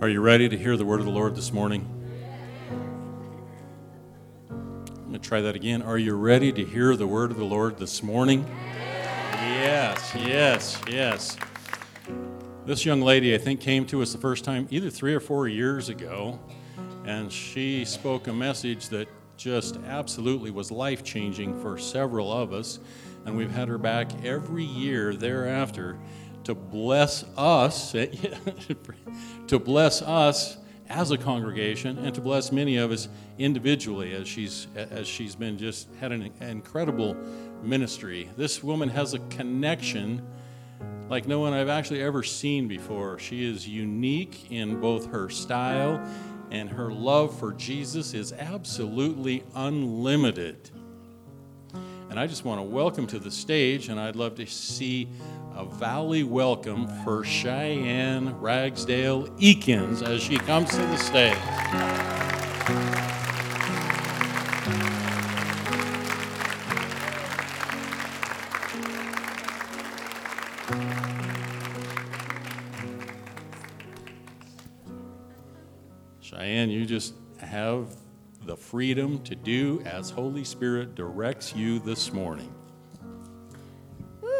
Are you ready to hear the word of the Lord this morning? I'm going to try that again. Are you ready to hear the word of the Lord this morning? Yes, yes, yes. This young lady, I think, came to us the first time either three or four years ago, and she spoke a message that just absolutely was life changing for several of us. And we've had her back every year thereafter to bless us, to bless us as a congregation, and to bless many of us individually as she's as she's been just had an incredible ministry. This woman has a connection like no one I've actually ever seen before. She is unique in both her style and her love for Jesus is absolutely unlimited. And I just want to welcome to the stage, and I'd love to see a valley welcome for Cheyenne Ragsdale Eakins as she comes to the stage. Cheyenne, you just have the freedom to do as Holy Spirit directs you this morning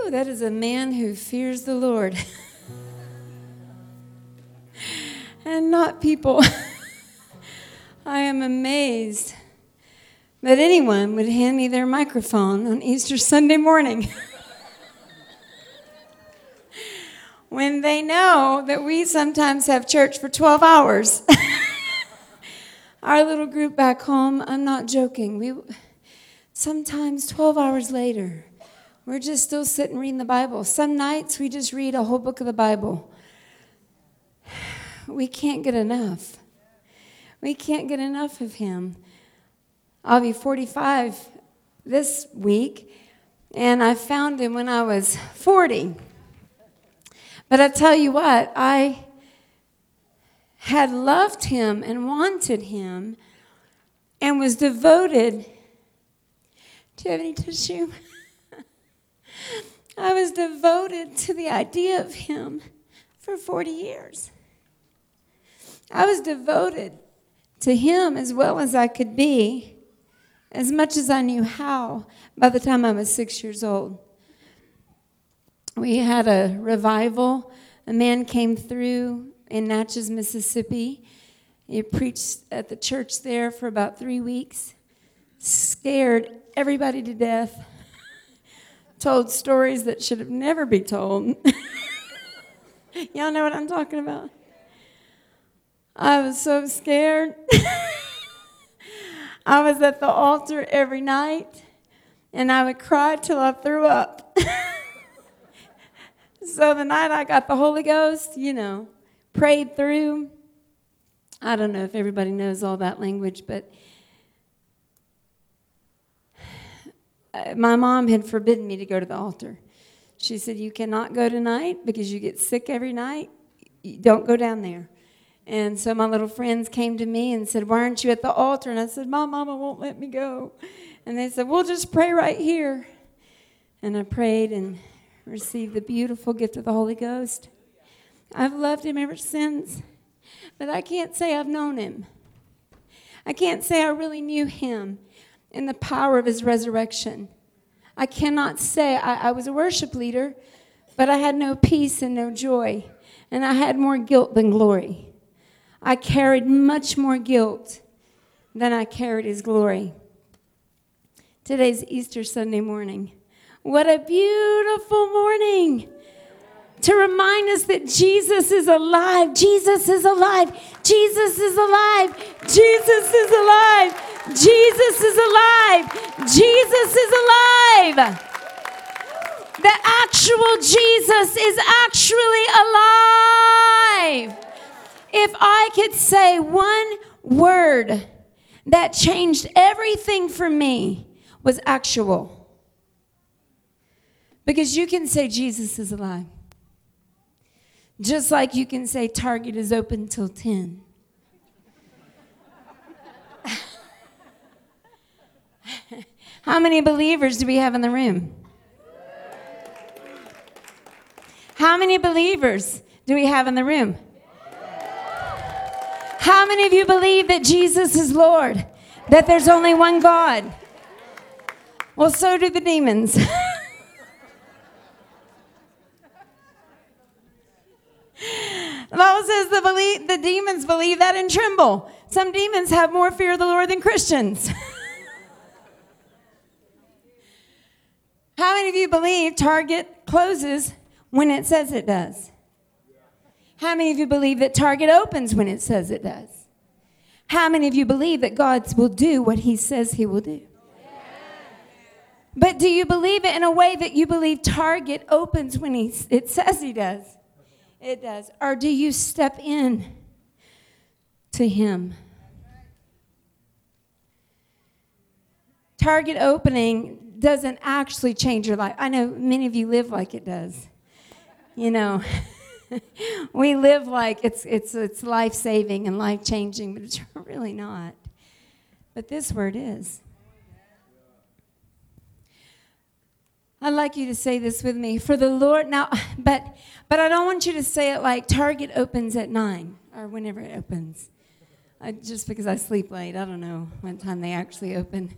Oh, that is a man who fears the Lord and not people. I am amazed that anyone would hand me their microphone on Easter Sunday morning when they know that we sometimes have church for 12 hours. Our little group back home, I'm not joking, we sometimes 12 hours later we're just still sitting reading the Bible. Some nights we just read a whole book of the Bible. We can't get enough. We can't get enough of Him. I'll be 45 this week, and I found Him when I was 40. But I tell you what, I had loved Him and wanted Him and was devoted. Do you have any tissue? I was devoted to the idea of Him for 40 years. I was devoted to Him as well as I could be, as much as I knew how, by the time I was six years old. We had a revival. A man came through in Natchez, Mississippi. He preached at the church there for about three weeks, scared everybody to death told stories that should have never be told. Y'all know what I'm talking about? I was so scared. I was at the altar every night and I would cry till I threw up. so the night I got the Holy Ghost, you know, prayed through. I don't know if everybody knows all that language, but Uh, my mom had forbidden me to go to the altar. She said, You cannot go tonight because you get sick every night. Don't go down there. And so my little friends came to me and said, Why aren't you at the altar? And I said, My mama won't let me go. And they said, We'll just pray right here. And I prayed and received the beautiful gift of the Holy Ghost. I've loved him ever since, but I can't say I've known him. I can't say I really knew him in the power of his resurrection. I cannot say I, I, was a worship leader, but I had no peace and no joy, and I had more guilt than glory. I carried much more guilt than I carried his glory. Today's Easter Sunday morning. What a beautiful morning! to remind us that Jesus is alive. Jesus is alive. Jesus is alive. Jesus is alive. Jesus is alive. Jesus is alive. The actual Jesus is actually alive. If I could say one word that changed everything for me was actual. Because you can say Jesus is alive. Just like you can say Target is open till 10. How many believers do we have in the room? How many believers do we have in the room? How many of you believe that Jesus is Lord? That there's only one God? Well, so do the demons. the Bible says the, the demons believe that and tremble. Some demons have more fear of the Lord than Christians. How many of you believe Target closes when it says it does? How many of you believe that Target opens when it says it does? How many of you believe that God will do what he says he will do? But do you believe it in a way that you believe Target opens when he, it says he does? It does. Or do you step in to him? Target opening doesn't actually change your life. I know many of you live like it does. You know, we live like it's, it's, it's life saving and life changing, but it's really not. But this word is. I'd like you to say this with me. For the Lord, now, but, but I don't want you to say it like Target opens at 9 or whenever it opens. I, just because I sleep late, I don't know what time they actually open.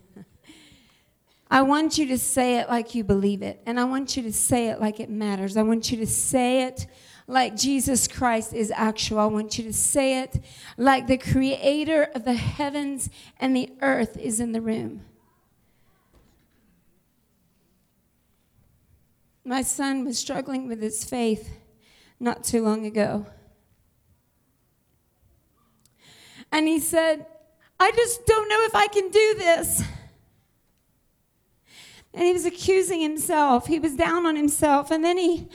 I want you to say it like you believe it. And I want you to say it like it matters. I want you to say it like Jesus Christ is actual. I want you to say it like the creator of the heavens and the earth is in the room. My son was struggling with his faith not too long ago. And he said, I just don't know if I can do this. And he was accusing himself. He was down on himself. And then he,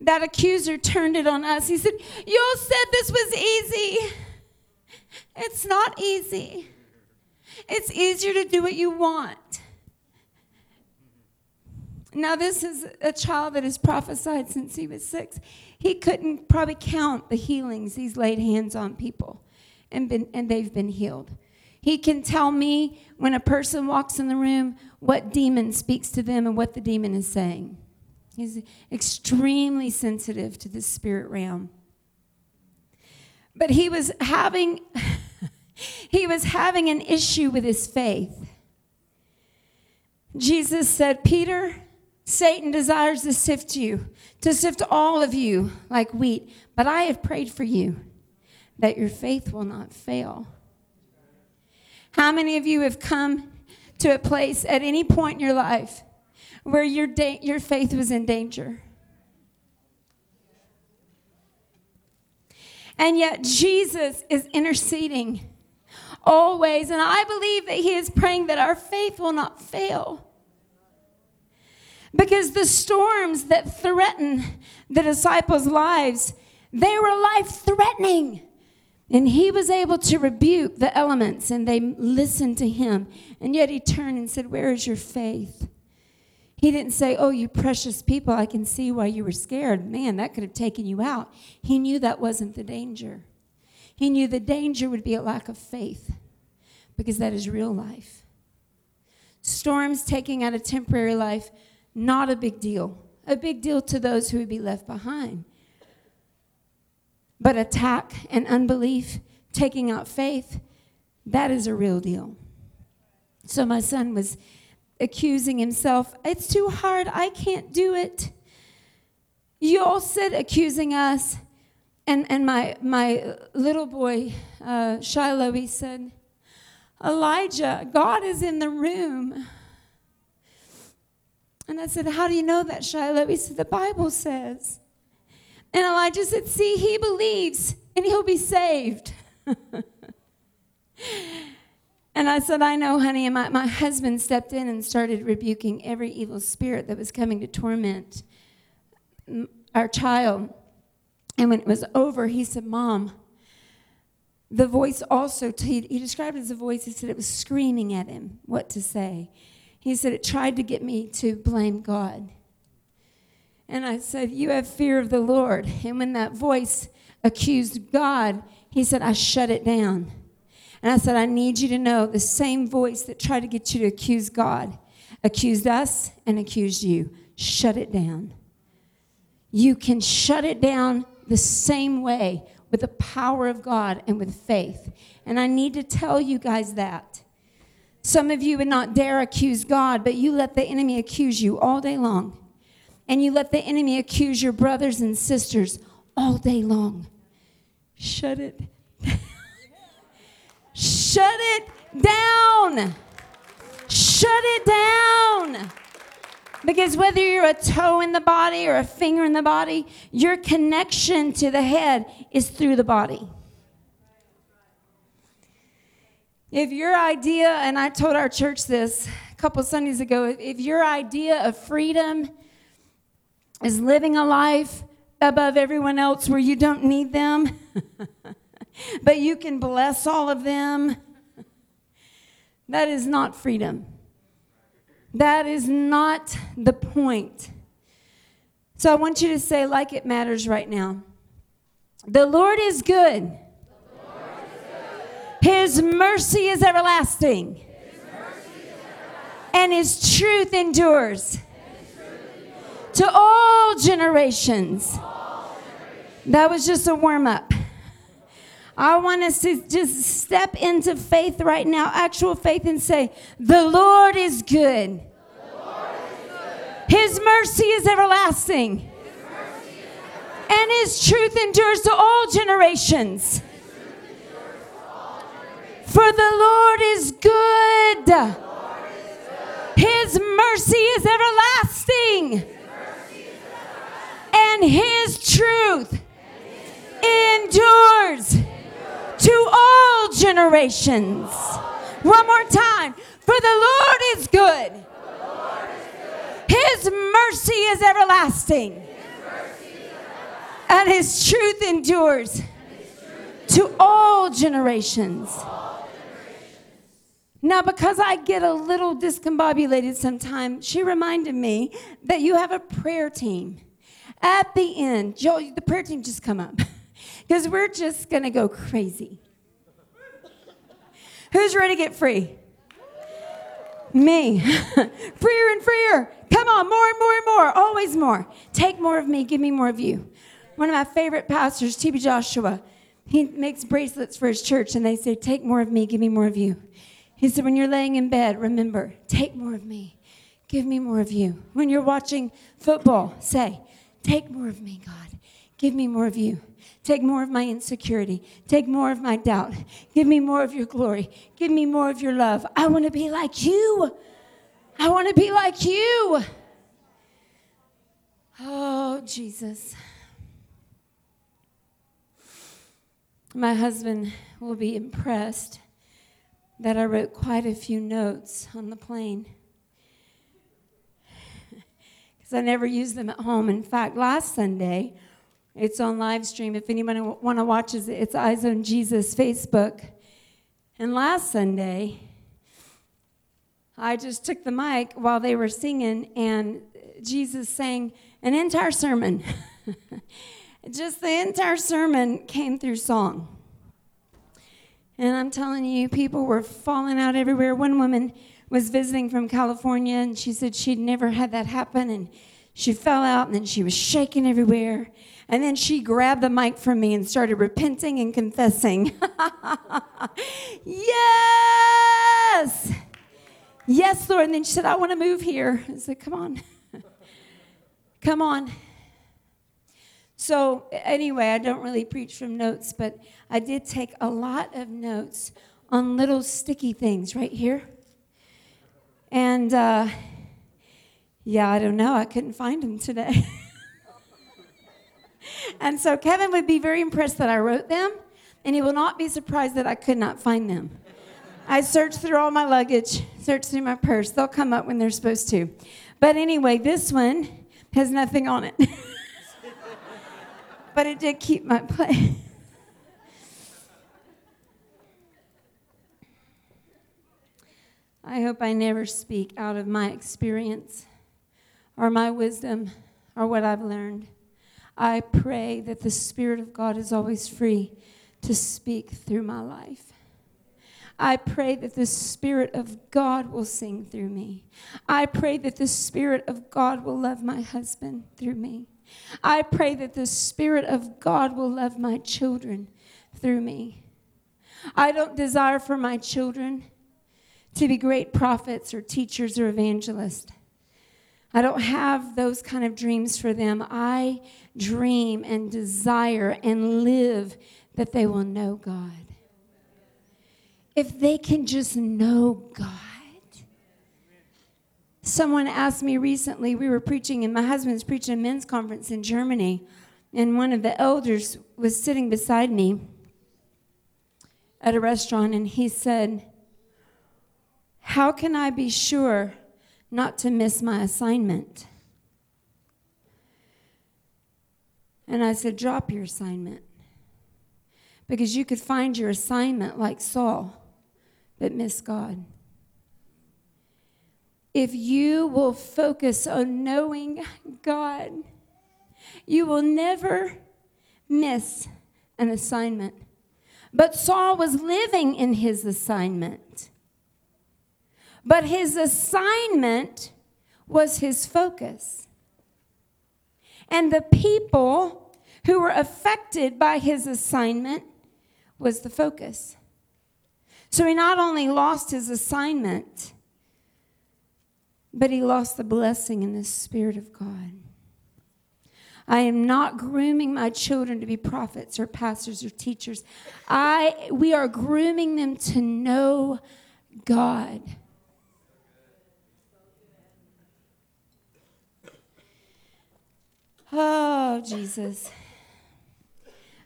that accuser turned it on us. He said, You all said this was easy. It's not easy. It's easier to do what you want. Now, this is a child that has prophesied since he was six. He couldn't probably count the healings he's laid hands on people and, been, and they've been healed. He can tell me when a person walks in the room what demon speaks to them and what the demon is saying. He's extremely sensitive to the spirit realm. But he was having he was having an issue with his faith. Jesus said, "Peter, Satan desires to sift you, to sift all of you like wheat, but I have prayed for you that your faith will not fail." How many of you have come to a place at any point in your life where your, da- your faith was in danger? And yet, Jesus is interceding always. And I believe that He is praying that our faith will not fail. Because the storms that threaten the disciples' lives, they were life threatening. And he was able to rebuke the elements, and they listened to him. And yet he turned and said, Where is your faith? He didn't say, Oh, you precious people, I can see why you were scared. Man, that could have taken you out. He knew that wasn't the danger. He knew the danger would be a lack of faith because that is real life. Storms taking out a temporary life, not a big deal. A big deal to those who would be left behind. But attack and unbelief, taking out faith, that is a real deal. So my son was accusing himself. It's too hard. I can't do it. You all said accusing us. And, and my, my little boy, uh, Shiloh, he said, Elijah, God is in the room. And I said, How do you know that, Shiloh? He said, The Bible says. And Elijah said, See, he believes and he'll be saved. and I said, I know, honey. And my, my husband stepped in and started rebuking every evil spirit that was coming to torment our child. And when it was over, he said, Mom, the voice also, he, he described it as a voice, he said it was screaming at him what to say. He said it tried to get me to blame God. And I said, You have fear of the Lord. And when that voice accused God, he said, I shut it down. And I said, I need you to know the same voice that tried to get you to accuse God accused us and accused you. Shut it down. You can shut it down the same way with the power of God and with faith. And I need to tell you guys that. Some of you would not dare accuse God, but you let the enemy accuse you all day long. And you let the enemy accuse your brothers and sisters all day long. Shut it. Shut it down. Shut it down. Because whether you're a toe in the body or a finger in the body, your connection to the head is through the body. If your idea, and I told our church this a couple Sundays ago, if your idea of freedom is living a life above everyone else where you don't need them, but you can bless all of them, that is not freedom. That is not the point. So I want you to say, like it matters right now. The Lord is good, His mercy is everlasting, and His truth endures to all generations. That was just a warm up. I want us to just step into faith right now, actual faith, and say, The Lord is good. His mercy is everlasting. And his truth endures to all generations. For the Lord is good. His mercy is everlasting. And his truth endures to all generations. One more time. For the Lord is good. His mercy is everlasting. And his truth endures to all generations. Now, because I get a little discombobulated sometimes, she reminded me that you have a prayer team. At the end, Joel, the prayer team just come up because we're just going to go crazy. Who's ready to get free? Me. freer and freer. Come on, more and more and more. Always more. Take more of me, give me more of you. One of my favorite pastors, T.B. Joshua, he makes bracelets for his church, and they say, Take more of me, give me more of you. He said, When you're laying in bed, remember, take more of me, give me more of you. When you're watching football, say, Take more of me, God, give me more of you. Take more of my insecurity. Take more of my doubt. Give me more of your glory. Give me more of your love. I want to be like you. I want to be like you. Oh, Jesus. My husband will be impressed that I wrote quite a few notes on the plane because I never use them at home. In fact, last Sunday, it's on live stream. If anyone want to watch it, it's Eyes on Jesus Facebook. And last Sunday, I just took the mic while they were singing, and Jesus sang an entire sermon. just the entire sermon came through song. And I'm telling you, people were falling out everywhere. One woman was visiting from California, and she said she'd never had that happen, and she fell out, and then she was shaking everywhere. And then she grabbed the mic from me and started repenting and confessing. yes! Yes, Lord. And then she said, I want to move here. I said, Come on. Come on. So, anyway, I don't really preach from notes, but I did take a lot of notes on little sticky things right here. And uh, yeah, I don't know. I couldn't find them today. and so Kevin would be very impressed that I wrote them, and he will not be surprised that I could not find them. I searched through all my luggage, searched through my purse. They'll come up when they're supposed to. But anyway, this one has nothing on it. but it did keep my place. I hope I never speak out of my experience or my wisdom or what I've learned. I pray that the Spirit of God is always free to speak through my life. I pray that the Spirit of God will sing through me. I pray that the Spirit of God will love my husband through me. I pray that the Spirit of God will love my children through me. I don't desire for my children to be great prophets or teachers or evangelists. I don't have those kind of dreams for them. I dream and desire and live that they will know God. If they can just know God. Someone asked me recently, we were preaching, and my husband was preaching a men's conference in Germany, and one of the elders was sitting beside me at a restaurant, and he said, How can I be sure not to miss my assignment? And I said, Drop your assignment. Because you could find your assignment like Saul, but miss God. If you will focus on knowing God, you will never miss an assignment. But Saul was living in his assignment. But his assignment was his focus. And the people who were affected by his assignment was the focus. So he not only lost his assignment, but he lost the blessing in the Spirit of God. I am not grooming my children to be prophets or pastors or teachers. I, we are grooming them to know God. Oh, Jesus.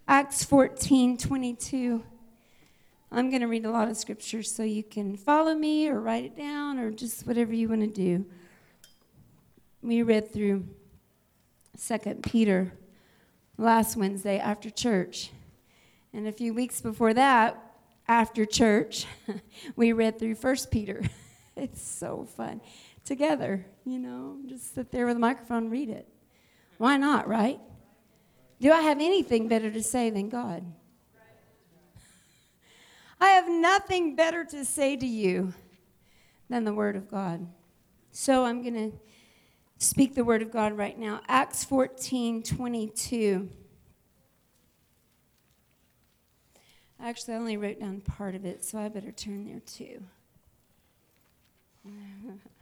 Acts 14 22. I'm going to read a lot of scriptures so you can follow me or write it down or just whatever you want to do. We read through Second Peter last Wednesday after church. And a few weeks before that, after church, we read through First Peter. it's so fun. Together, you know, just sit there with a microphone read it. Why not, right? Do I have anything better to say than God? I have nothing better to say to you than the Word of God. So I'm going to speak the Word of God right now. Acts 14 22. Actually, I only wrote down part of it, so I better turn there too.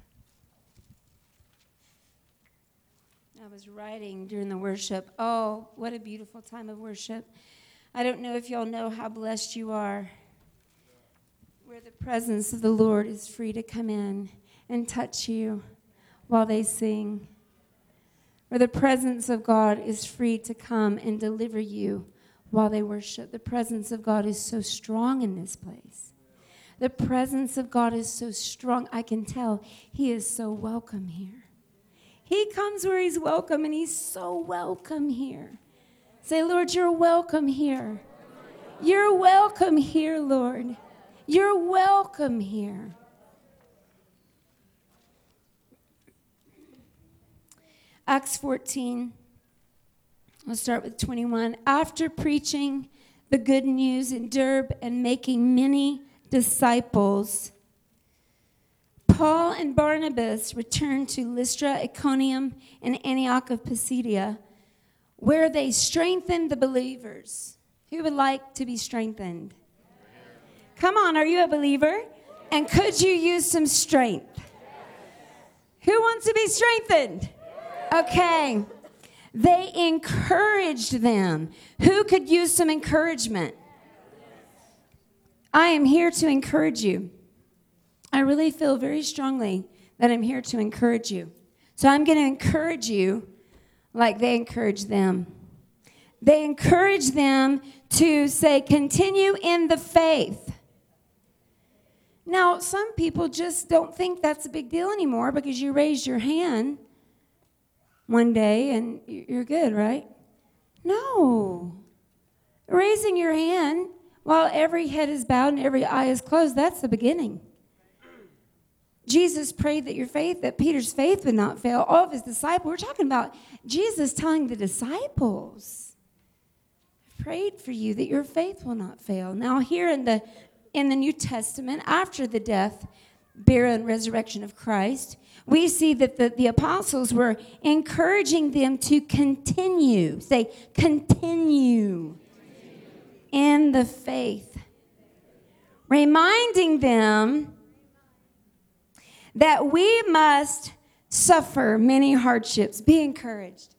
I was writing during the worship. Oh, what a beautiful time of worship. I don't know if y'all know how blessed you are where the presence of the Lord is free to come in and touch you while they sing, where the presence of God is free to come and deliver you while they worship. The presence of God is so strong in this place. The presence of God is so strong. I can tell He is so welcome here. He comes where He's welcome, and He's so welcome here. Say, Lord, you're welcome here. You're welcome here, Lord. You're welcome here. Acts 14, I'll start with 21. After preaching the good news in Derbe and making many disciples, Paul and Barnabas returned to Lystra, Iconium, and Antioch of Pisidia, where they strengthened the believers. Who would like to be strengthened? Come on, are you a believer? And could you use some strength? Who wants to be strengthened? Okay. They encouraged them. Who could use some encouragement? I am here to encourage you. I really feel very strongly that I'm here to encourage you. So I'm going to encourage you like they encourage them. They encourage them to say, continue in the faith. Now, some people just don't think that's a big deal anymore because you raised your hand one day and you're good, right? No. Raising your hand while every head is bowed and every eye is closed, that's the beginning. Jesus prayed that your faith, that Peter's faith would not fail. All of his disciples, we're talking about Jesus telling the disciples, prayed for you that your faith will not fail. Now, here in the in the New Testament after the death burial, and resurrection of Christ, we see that the, the apostles were encouraging them to continue. Say, continue in the faith. Reminding them that we must suffer many hardships. Be encouraged.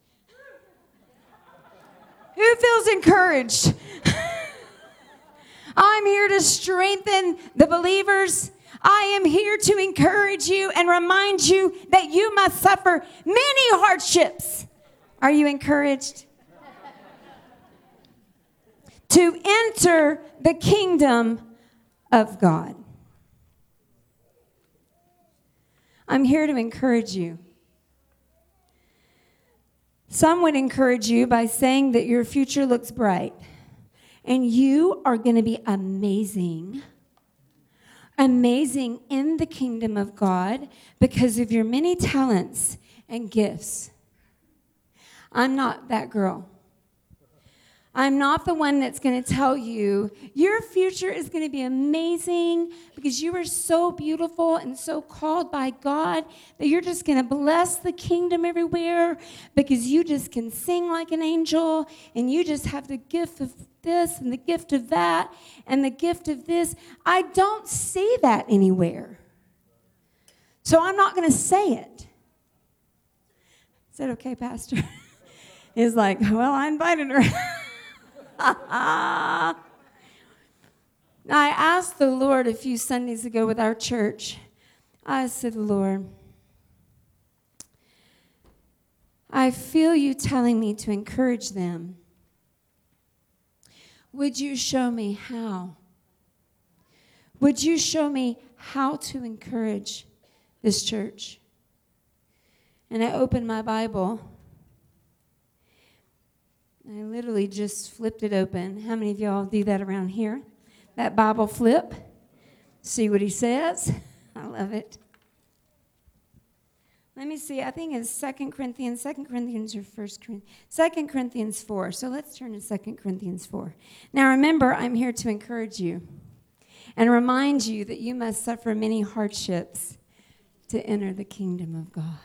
Who feels encouraged? I'm here to strengthen the believers. I am here to encourage you and remind you that you must suffer many hardships. Are you encouraged? to enter the kingdom of God. I'm here to encourage you. Some would encourage you by saying that your future looks bright and you are going to be amazing. Amazing in the kingdom of God because of your many talents and gifts. I'm not that girl. I'm not the one that's going to tell you your future is going to be amazing because you are so beautiful and so called by God that you're just going to bless the kingdom everywhere because you just can sing like an angel and you just have the gift of this and the gift of that and the gift of this. I don't see that anywhere. So I'm not going to say it. That okay, Pastor? He's like, well, I invited her. I asked the Lord a few Sundays ago with our church, I said, Lord, I feel you telling me to encourage them. Would you show me how? Would you show me how to encourage this church? And I opened my Bible I literally just flipped it open. How many of y'all do that around here? That Bible flip. See what he says. I love it. Let me see. I think it's Second Corinthians, Second Corinthians or First Corinthians. Second Corinthians 4. So let's turn to Second Corinthians 4. Now remember, I'm here to encourage you and remind you that you must suffer many hardships to enter the kingdom of God.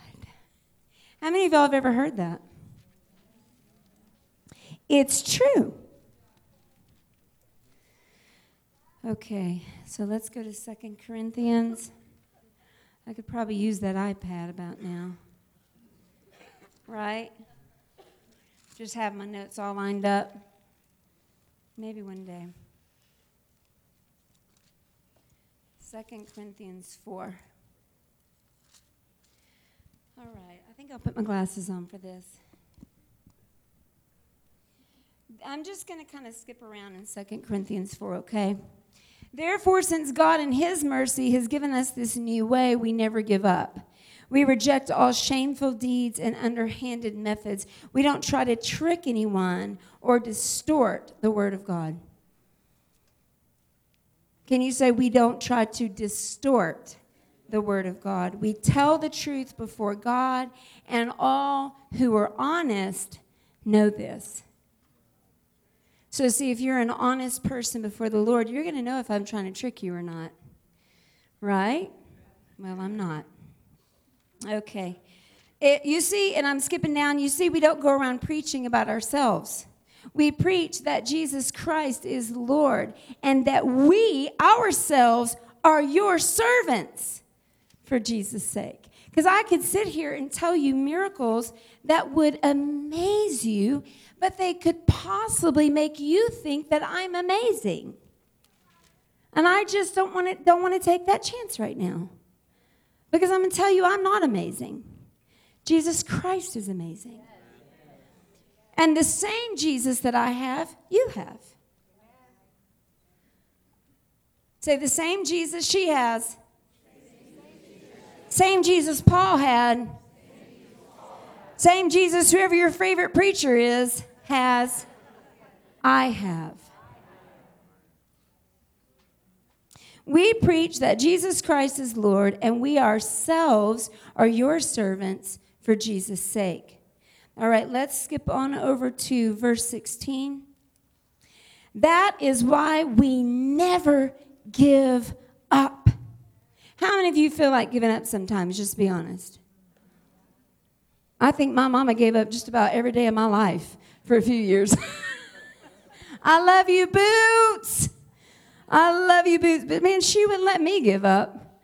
How many of y'all have ever heard that? It's true. Okay, so let's go to Second Corinthians. I could probably use that iPad about now. Right? Just have my notes all lined up. Maybe one day. Second Corinthians 4. All right, I think I'll put my glasses on for this. I'm just going to kind of skip around in 2 Corinthians 4, okay? Therefore, since God in His mercy has given us this new way, we never give up. We reject all shameful deeds and underhanded methods. We don't try to trick anyone or distort the Word of God. Can you say, we don't try to distort the Word of God? We tell the truth before God, and all who are honest know this. So, see, if you're an honest person before the Lord, you're going to know if I'm trying to trick you or not. Right? Well, I'm not. Okay. It, you see, and I'm skipping down, you see, we don't go around preaching about ourselves. We preach that Jesus Christ is Lord and that we ourselves are your servants for Jesus' sake. Because I could sit here and tell you miracles that would amaze you but they could possibly make you think that I'm amazing. And I just don't want to don't want to take that chance right now. Because I'm going to tell you I'm not amazing. Jesus Christ is amazing. And the same Jesus that I have, you have. Say the same Jesus she has. Same Jesus Paul had. Same Jesus, whoever your favorite preacher is, has, I have. We preach that Jesus Christ is Lord, and we ourselves are your servants for Jesus' sake. All right, let's skip on over to verse 16. That is why we never give up. How many of you feel like giving up sometimes? Just be honest. I think my mama gave up just about every day of my life for a few years. I love you, Boots. I love you, Boots. But man, she wouldn't let me give up.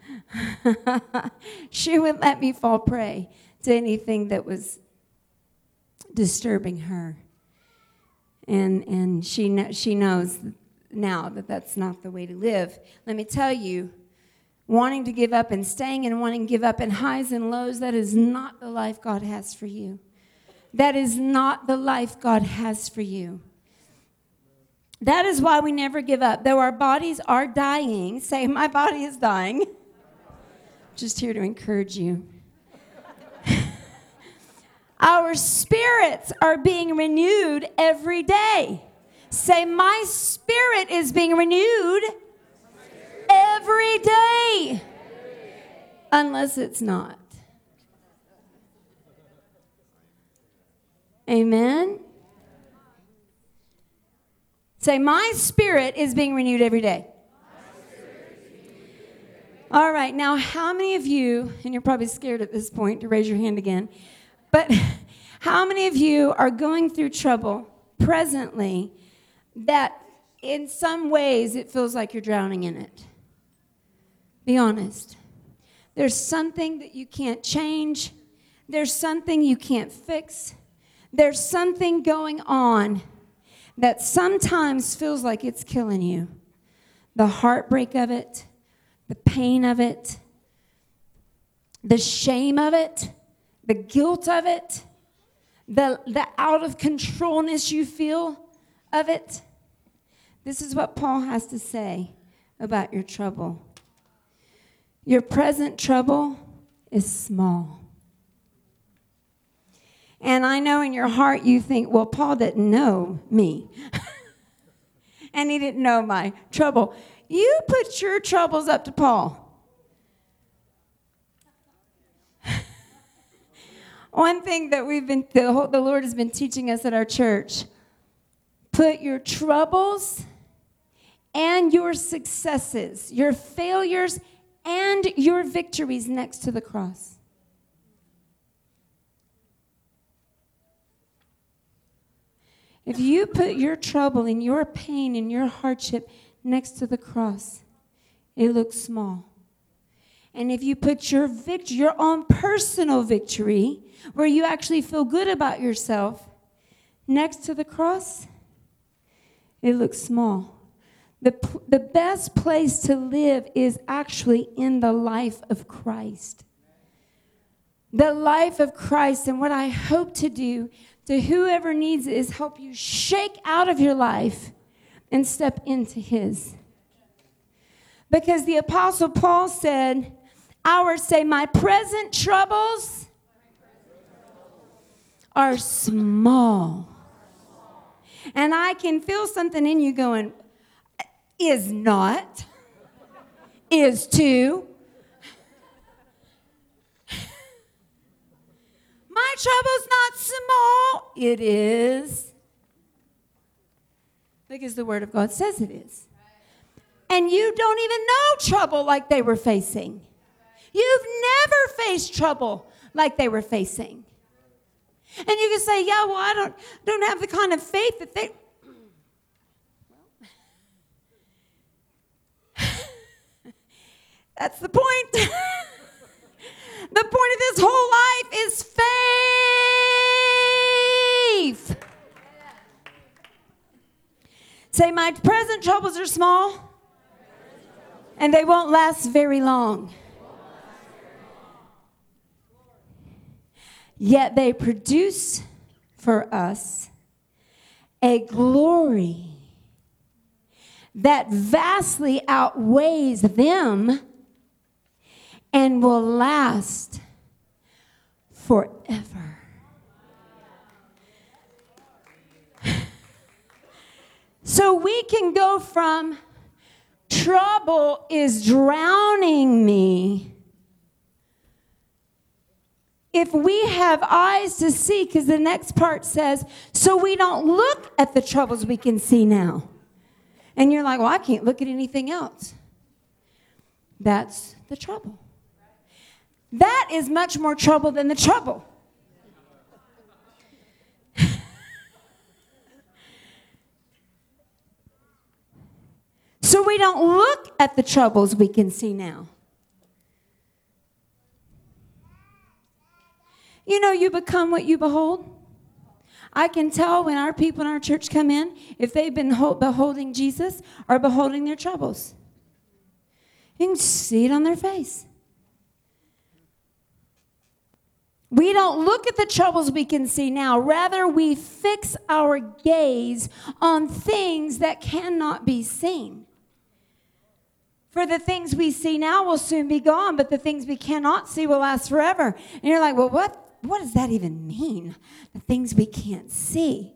she wouldn't let me fall prey to anything that was disturbing her. And, and she, she knows now that that's not the way to live. Let me tell you, wanting to give up and staying and wanting to give up in highs and lows, that is not the life God has for you. That is not the life God has for you. That is why we never give up. Though our bodies are dying, say, My body is dying. Just here to encourage you. our spirits are being renewed every day. Say, My spirit is being renewed every day. Unless it's not. Amen. Say, My spirit is being renewed every day. All right, now, how many of you, and you're probably scared at this point to raise your hand again, but how many of you are going through trouble presently that in some ways it feels like you're drowning in it? Be honest. There's something that you can't change, there's something you can't fix, there's something going on that sometimes feels like it's killing you. The heartbreak of it, the pain of it, the shame of it, the guilt of it, the, the out of controlness you feel of it. This is what Paul has to say about your trouble. Your present trouble is small. And I know in your heart you think, well, Paul didn't know me. and he didn't know my trouble. You put your troubles up to Paul. One thing that we've been, the, the Lord has been teaching us at our church put your troubles and your successes, your failures and your victories next to the cross. If you put your trouble and your pain and your hardship next to the cross, it looks small. And if you put your victory, your own personal victory, where you actually feel good about yourself, next to the cross, it looks small. The, the best place to live is actually in the life of Christ. The life of Christ. And what I hope to do to whoever needs it is help you shake out of your life and step into His. Because the Apostle Paul said, Our say, my present troubles are small. And I can feel something in you going, is not, is to. My trouble's not small. It is. Because the Word of God says it is. And you don't even know trouble like they were facing. You've never faced trouble like they were facing. And you can say, yeah, well, I don't, don't have the kind of faith that they. That's the point. the point of this whole life is faith. Say, my present troubles are small and they won't last very long. Yet they produce for us a glory that vastly outweighs them and will last forever. so we can go from trouble is drowning me. If we have eyes to see, because the next part says, so we don't look at the troubles we can see now. And you're like, well, I can't look at anything else. That's the trouble. That is much more trouble than the trouble. so we don't look at the troubles we can see now. You know, you become what you behold. I can tell when our people in our church come in if they've been beholding Jesus or beholding their troubles. You can see it on their face. We don't look at the troubles we can see now. Rather, we fix our gaze on things that cannot be seen. For the things we see now will soon be gone, but the things we cannot see will last forever. And you're like, well, what? what does that even mean? The things we can't see.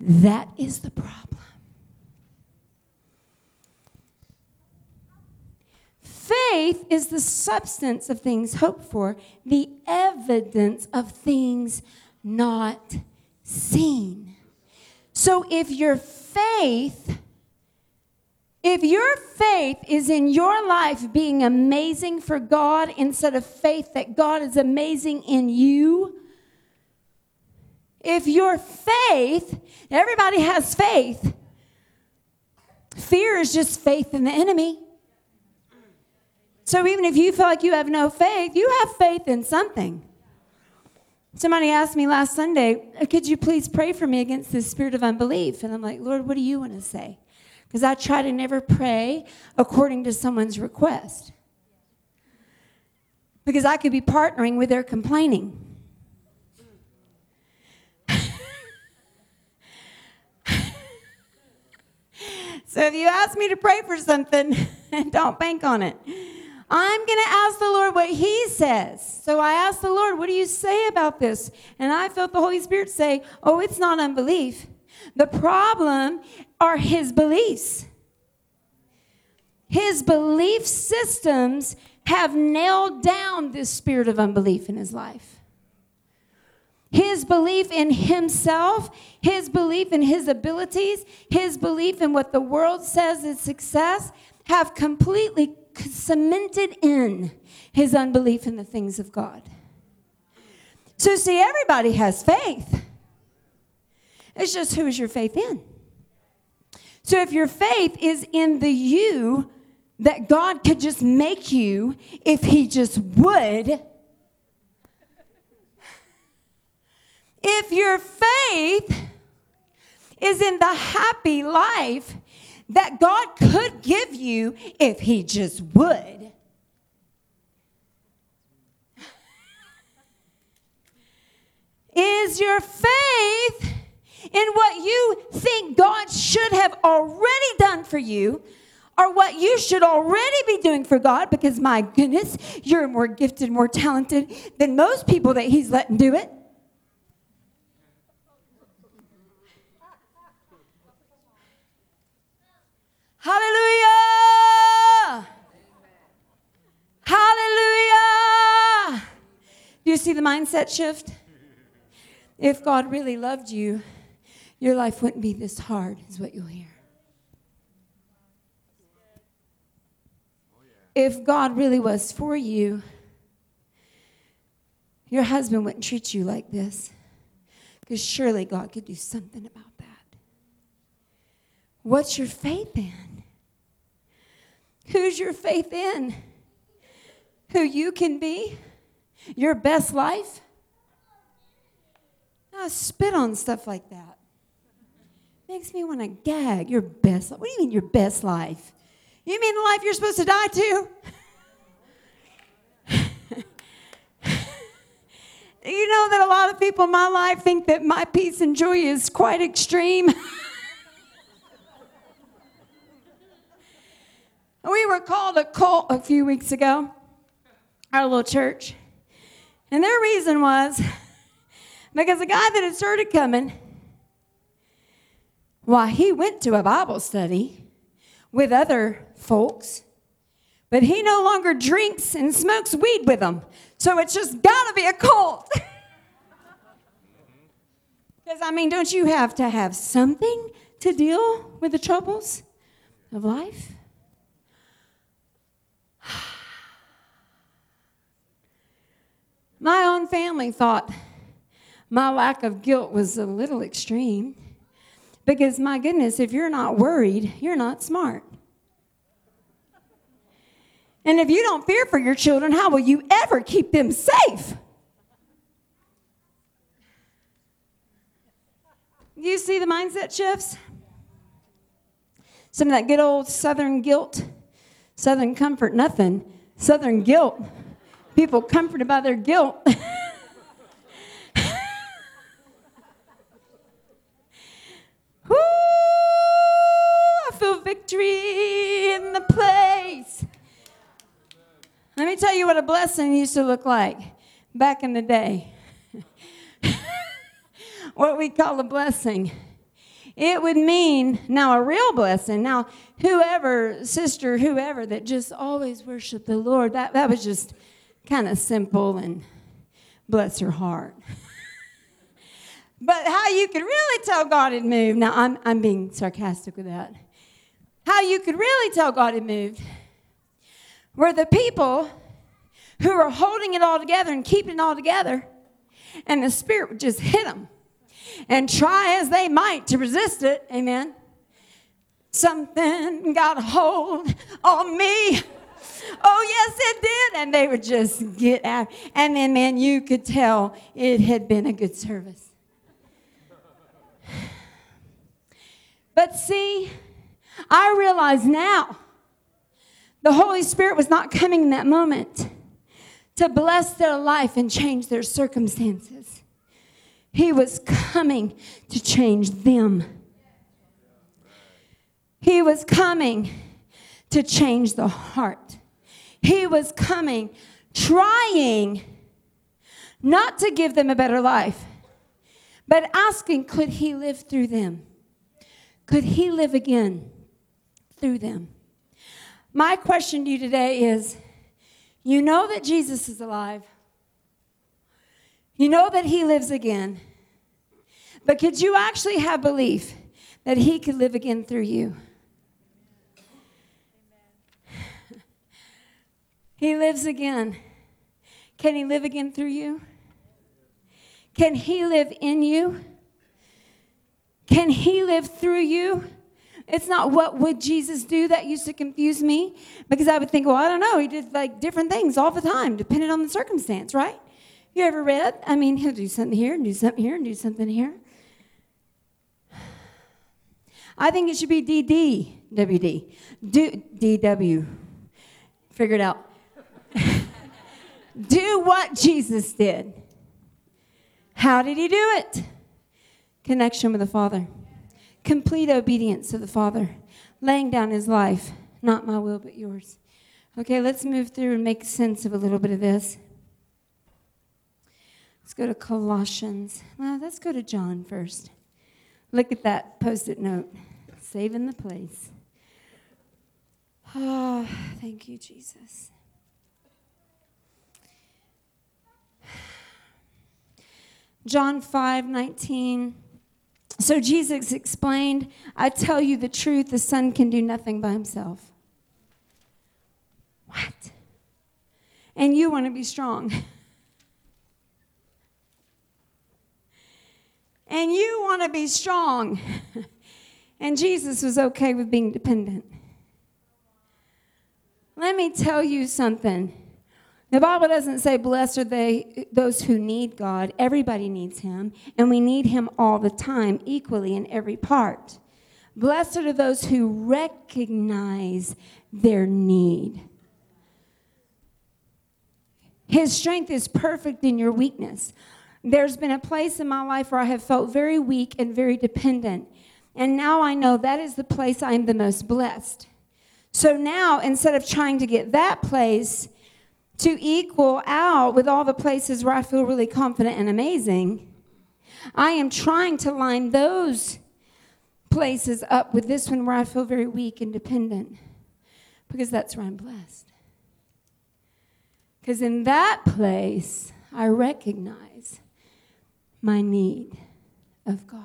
That is the problem. Faith is the substance of things hoped for, the evidence of things not seen. So if your faith if your faith is in your life being amazing for God instead of faith that God is amazing in you, if your faith, everybody has faith, fear is just faith in the enemy. So even if you feel like you have no faith, you have faith in something. Somebody asked me last Sunday, uh, Could you please pray for me against this spirit of unbelief? And I'm like, Lord, what do you want to say? because I try to never pray according to someone's request. Because I could be partnering with their complaining. so if you ask me to pray for something, don't bank on it. I'm going to ask the Lord what He says. So I asked the Lord, What do you say about this? And I felt the Holy Spirit say, Oh, it's not unbelief. The problem are his beliefs. His belief systems have nailed down this spirit of unbelief in his life. His belief in himself, his belief in his abilities, his belief in what the world says is success have completely cemented in his unbelief in the things of God. So, see, everybody has faith. It's just who is your faith in? So if your faith is in the you that God could just make you if He just would, if your faith is in the happy life that God could give you if He just would. Is your faith in what you think God should have already done for you or what you should already be doing for God because my goodness, you're more gifted, more talented than most people that He's letting do it. Hallelujah! Hallelujah! Do you see the mindset shift? If God really loved you, your life wouldn't be this hard, is what you'll hear. If God really was for you, your husband wouldn't treat you like this. Because surely God could do something about that. What's your faith in? Who's your faith in? Who you can be? Your best life? I spit on stuff like that. Makes me want to gag. Your best life. What do you mean your best life? You mean the life you're supposed to die to? you know that a lot of people in my life think that my peace and joy is quite extreme. we were called a cult a few weeks ago, our little church. And their reason was because the guy that had started coming, why, he went to a Bible study with other folks, but he no longer drinks and smokes weed with them. So it's just got to be a cult. Because, I mean, don't you have to have something to deal with the troubles of life? My own family thought my lack of guilt was a little extreme because, my goodness, if you're not worried, you're not smart. And if you don't fear for your children, how will you ever keep them safe? You see the mindset shifts? Some of that good old Southern guilt, Southern comfort, nothing. Southern guilt. People comforted by their guilt. Woo! I feel victory in the place. Let me tell you what a blessing used to look like back in the day. what we call a blessing. It would mean now a real blessing. Now, whoever, sister, whoever that just always worshiped the Lord, that, that was just kind of simple and bless her heart. but how you could really tell God had moved, now I'm, I'm being sarcastic with that. How you could really tell God had moved were the people who were holding it all together and keeping it all together, and the Spirit would just hit them and try as they might to resist it. Amen. Something got a hold on me. Oh, yes, it did. And they would just get out. And then, man, you could tell it had been a good service. But see, I realize now the Holy Spirit was not coming in that moment to bless their life and change their circumstances. He was coming to change them. He was coming to change the heart. He was coming, trying not to give them a better life, but asking, could He live through them? Could He live again through them? My question to you today is you know that Jesus is alive. You know that He lives again. But could you actually have belief that He could live again through you? He lives again. Can He live again through you? Can He live in you? Can He live through you? It's not what would Jesus do that used to confuse me because I would think, well, I don't know. He did like different things all the time, depending on the circumstance, right? You ever read? I mean, he'll do something here and do something here and do something here. I think it should be DD, WD, do, DW. Figure it out. Do what Jesus did. How did he do it? Connection with the Father, complete obedience to the Father, laying down his life, not my will but yours. Okay, let's move through and make sense of a little bit of this. Let's go to Colossians. Well, let's go to John first. Look at that post it note saving the place. Oh, thank you, Jesus. John 5 19. So Jesus explained, I tell you the truth, the Son can do nothing by himself. What? And you want to be strong. and you want to be strong. and Jesus was okay with being dependent. Let me tell you something. The Bible doesn't say, Blessed are they, those who need God. Everybody needs Him, and we need Him all the time, equally in every part. Blessed are those who recognize their need. His strength is perfect in your weakness. There's been a place in my life where I have felt very weak and very dependent. And now I know that is the place I am the most blessed. So now, instead of trying to get that place to equal out with all the places where I feel really confident and amazing, I am trying to line those places up with this one where I feel very weak and dependent because that's where I'm blessed. Because in that place, I recognize my need of God.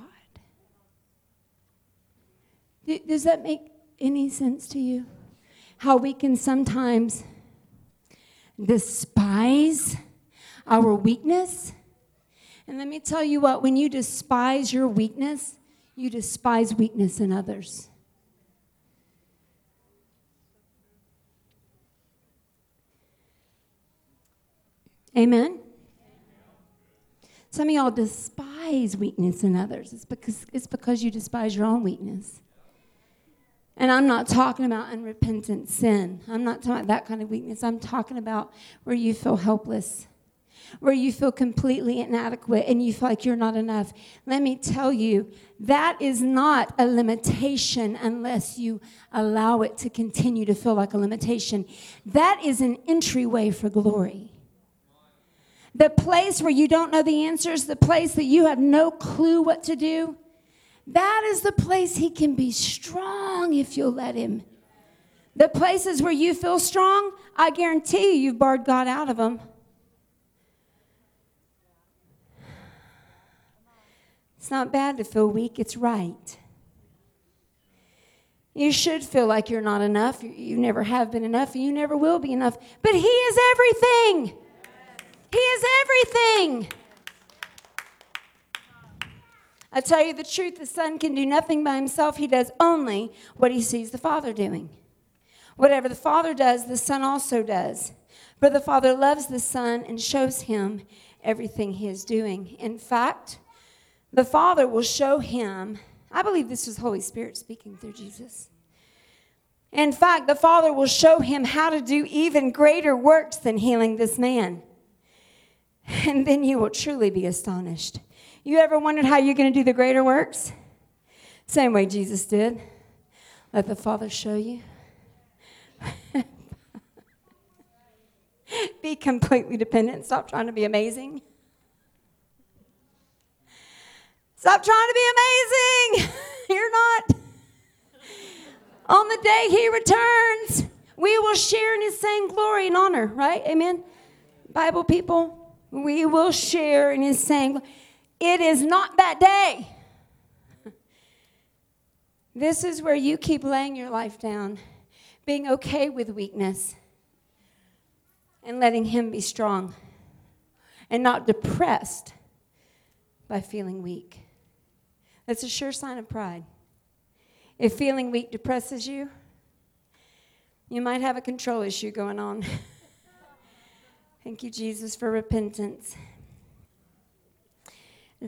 Does that make any sense to you? How we can sometimes despise our weakness. And let me tell you what, when you despise your weakness, you despise weakness in others. Amen. Some of y'all despise weakness in others. It's because, it's because you despise your own weakness. And I'm not talking about unrepentant sin. I'm not talking about that kind of weakness. I'm talking about where you feel helpless, where you feel completely inadequate and you feel like you're not enough. Let me tell you, that is not a limitation unless you allow it to continue to feel like a limitation. That is an entryway for glory the place where you don't know the answers, the place that you have no clue what to do, that is the place he can be strong if you'll let him. The places where you feel strong, I guarantee you, you've barred God out of them. It's not bad to feel weak, it's right. You should feel like you're not enough. You never have been enough, and you never will be enough. But He is everything. He is everything. I tell you the truth, the Son can do nothing by himself. He does only what he sees the Father doing. Whatever the Father does, the Son also does. For the Father loves the Son and shows him everything he is doing. In fact, the Father will show him, I believe this was Holy Spirit speaking through Jesus. In fact, the Father will show him how to do even greater works than healing this man. and then you will truly be astonished. You ever wondered how you're going to do the greater works? Same way Jesus did. Let the Father show you. be completely dependent. Stop trying to be amazing. Stop trying to be amazing. You're not. On the day he returns, we will share in his same glory and honor, right? Amen. Bible people, we will share in his saying, It is not that day. This is where you keep laying your life down, being okay with weakness, and letting him be strong, and not depressed by feeling weak. That's a sure sign of pride. If feeling weak depresses you, you might have a control issue going on. Thank you, Jesus, for repentance.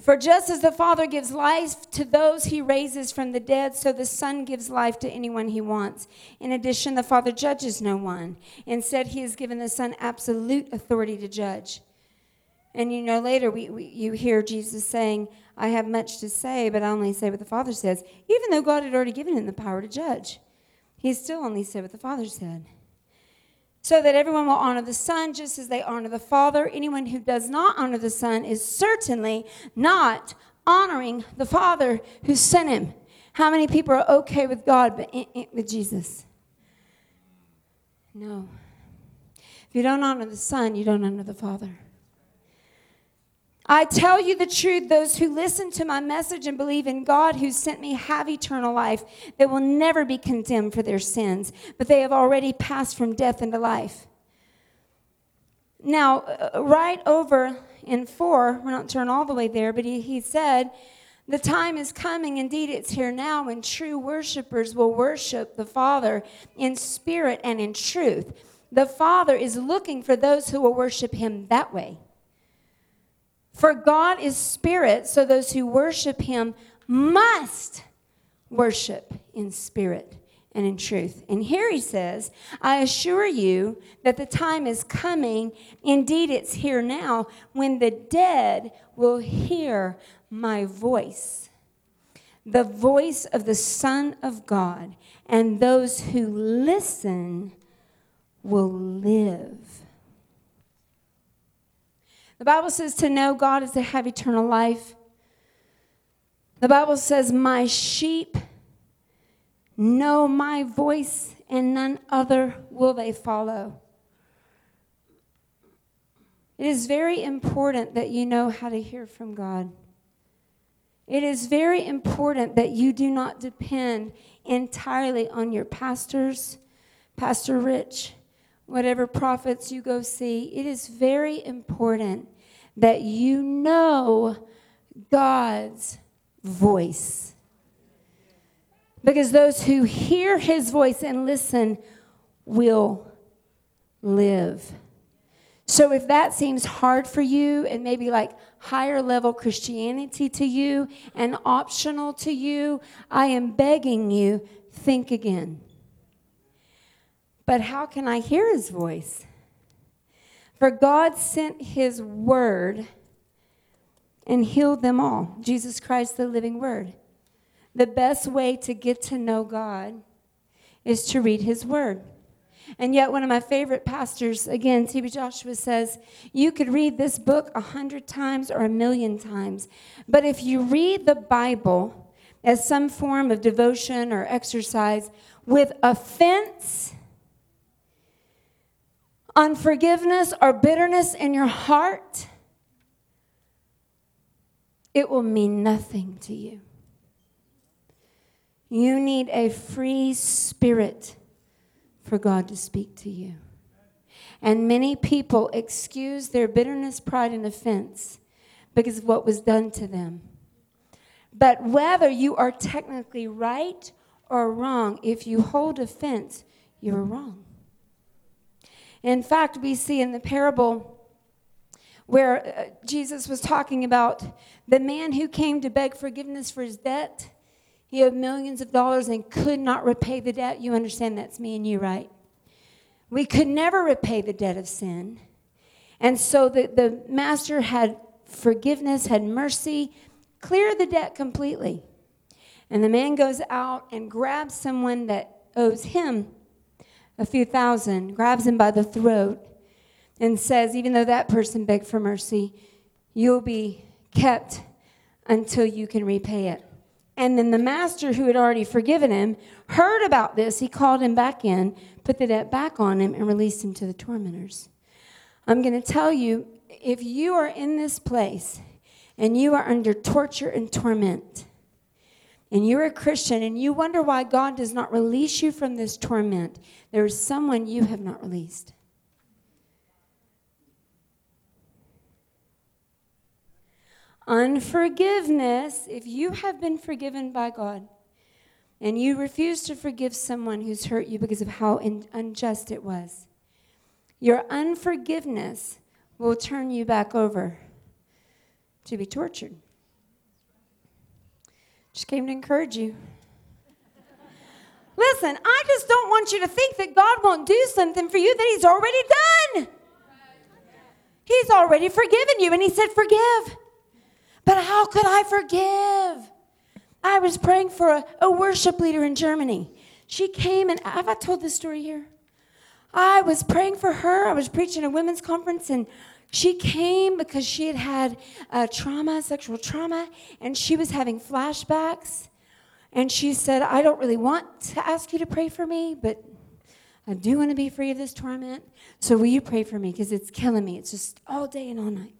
For just as the Father gives life to those he raises from the dead, so the Son gives life to anyone he wants. In addition, the Father judges no one. Instead, he has given the Son absolute authority to judge. And you know, later we, we, you hear Jesus saying, I have much to say, but I only say what the Father says. Even though God had already given him the power to judge, he still only said what the Father said so that everyone will honor the Son just as they honor the Father. Anyone who does not honor the Son is certainly not honoring the Father who sent him. How many people are okay with God but eh, eh, with Jesus? No. If you don't honor the Son, you don't honor the Father. I tell you the truth, those who listen to my message and believe in God who sent me have eternal life. They will never be condemned for their sins, but they have already passed from death into life. Now, uh, right over in 4, we're not turning all the way there, but he, he said, The time is coming, indeed it's here now, when true worshipers will worship the Father in spirit and in truth. The Father is looking for those who will worship him that way. For God is spirit, so those who worship him must worship in spirit and in truth. And here he says, I assure you that the time is coming, indeed it's here now, when the dead will hear my voice, the voice of the Son of God, and those who listen will live. The Bible says to know God is to have eternal life. The Bible says, My sheep know my voice, and none other will they follow. It is very important that you know how to hear from God. It is very important that you do not depend entirely on your pastors, Pastor Rich, whatever prophets you go see, it is very important that you know God's voice. Because those who hear his voice and listen will live. So if that seems hard for you and maybe like higher level Christianity to you and optional to you, I am begging you, think again. But how can I hear his voice? For God sent his word and healed them all. Jesus Christ, the living word. The best way to get to know God is to read his word. And yet, one of my favorite pastors, again, T.B. Joshua says, you could read this book a hundred times or a million times. But if you read the Bible as some form of devotion or exercise with offense, unforgiveness, or bitterness in your heart, it will mean nothing to you. You need a free spirit for God to speak to you. And many people excuse their bitterness, pride, and offense because of what was done to them. But whether you are technically right or wrong, if you hold offense, you're wrong. In fact, we see in the parable where uh, Jesus was talking about the man who came to beg forgiveness for his debt he had millions of dollars and could not repay the debt. You understand that's me and you, right? We could never repay the debt of sin. And so the, the master had forgiveness, had mercy, cleared the debt completely. And the man goes out and grabs someone that owes him a few thousand, grabs him by the throat, and says, even though that person begged for mercy, you'll be kept until you can repay it. And then the master, who had already forgiven him, heard about this. He called him back in, put the debt back on him, and released him to the tormentors. I'm going to tell you if you are in this place and you are under torture and torment, and you're a Christian and you wonder why God does not release you from this torment, there is someone you have not released. Unforgiveness, if you have been forgiven by God and you refuse to forgive someone who's hurt you because of how in, unjust it was, your unforgiveness will turn you back over to be tortured. Just came to encourage you. Listen, I just don't want you to think that God won't do something for you that He's already done. He's already forgiven you, and He said, Forgive. But how could I forgive? I was praying for a, a worship leader in Germany. She came and have I told this story here? I was praying for her. I was preaching a women's conference and she came because she had had a trauma, sexual trauma, and she was having flashbacks. And she said, I don't really want to ask you to pray for me, but I do want to be free of this torment. So will you pray for me? Because it's killing me. It's just all day and all night.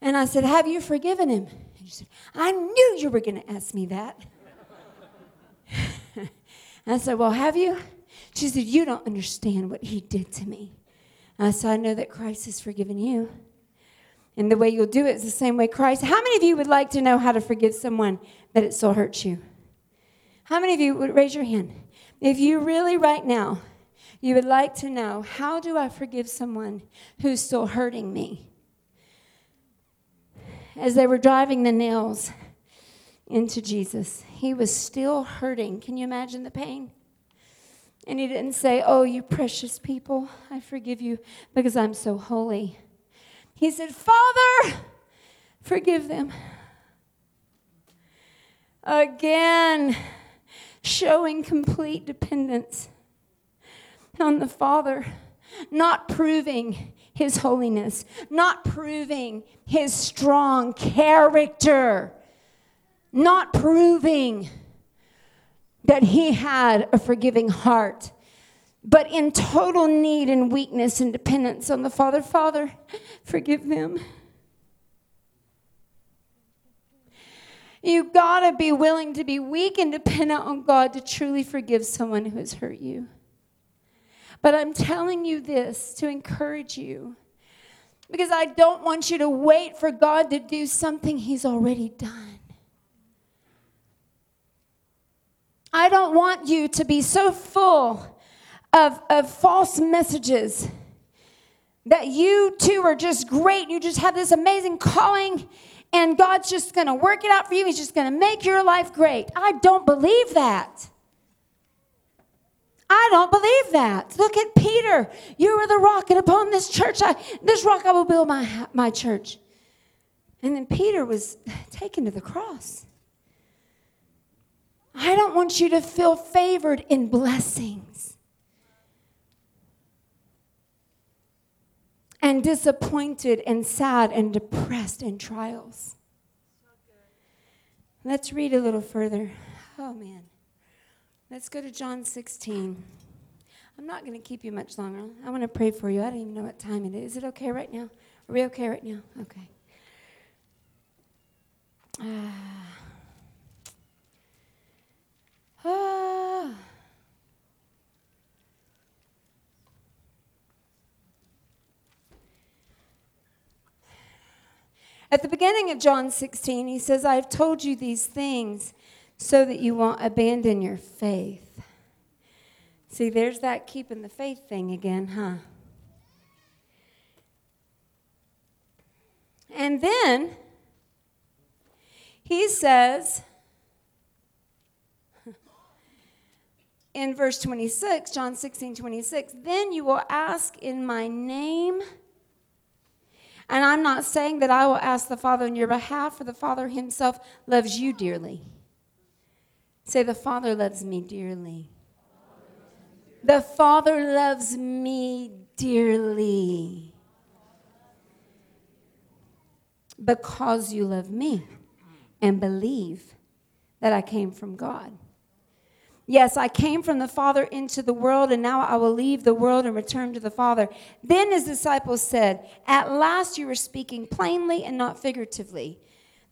And I said, Have you forgiven him? And she said, I knew you were going to ask me that. I said, Well, have you? She said, You don't understand what he did to me. Uh, I said, I know that Christ has forgiven you. And the way you'll do it is the same way Christ. How many of you would like to know how to forgive someone that it still hurts you? How many of you would raise your hand? If you really, right now, you would like to know, how do I forgive someone who's still hurting me? as they were driving the nails into Jesus, he was still hurting. Can you imagine the pain? And he didn't say, Oh, you precious people, I forgive you because I'm so holy. He said, Father, forgive them. Again, showing complete dependence on the Father, not proving his holiness, not proving his strong character, not proving that he had a forgiving heart, but in total need and weakness and dependence on the Father. Father, forgive them. You gotta be willing to be weak and dependent on God to truly forgive someone who has hurt you. But I'm telling you this to encourage you because I don't want you to wait for God to do something He's already done. I don't want you to be so full of, of false messages that you too are just great. You just have this amazing calling, and God's just going to work it out for you. He's just going to make your life great. I don't believe that. I don't believe that. Look at Peter. You are the rock, and upon this church, I, this rock I will build my, my church. And then Peter was taken to the cross. I don't want you to feel favored in blessings and disappointed and sad and depressed in trials. Let's read a little further. Oh, man. Let's go to John 16. I'm not going to keep you much longer. I want to pray for you. I don't even know what time it is. Is it okay right now? Are we okay right now? Okay. Ah. At the beginning of John 16, he says, I have told you these things so that you won't abandon your faith. See, there's that keeping the faith thing again, huh? And then he says in verse 26, John 16, 26, then you will ask in my name. And I'm not saying that I will ask the Father on your behalf, for the Father himself loves you dearly. Say, The Father loves me dearly. The Father loves me dearly. Because you love me and believe that I came from God. Yes, I came from the Father into the world, and now I will leave the world and return to the Father. Then his disciples said, At last you are speaking plainly and not figuratively.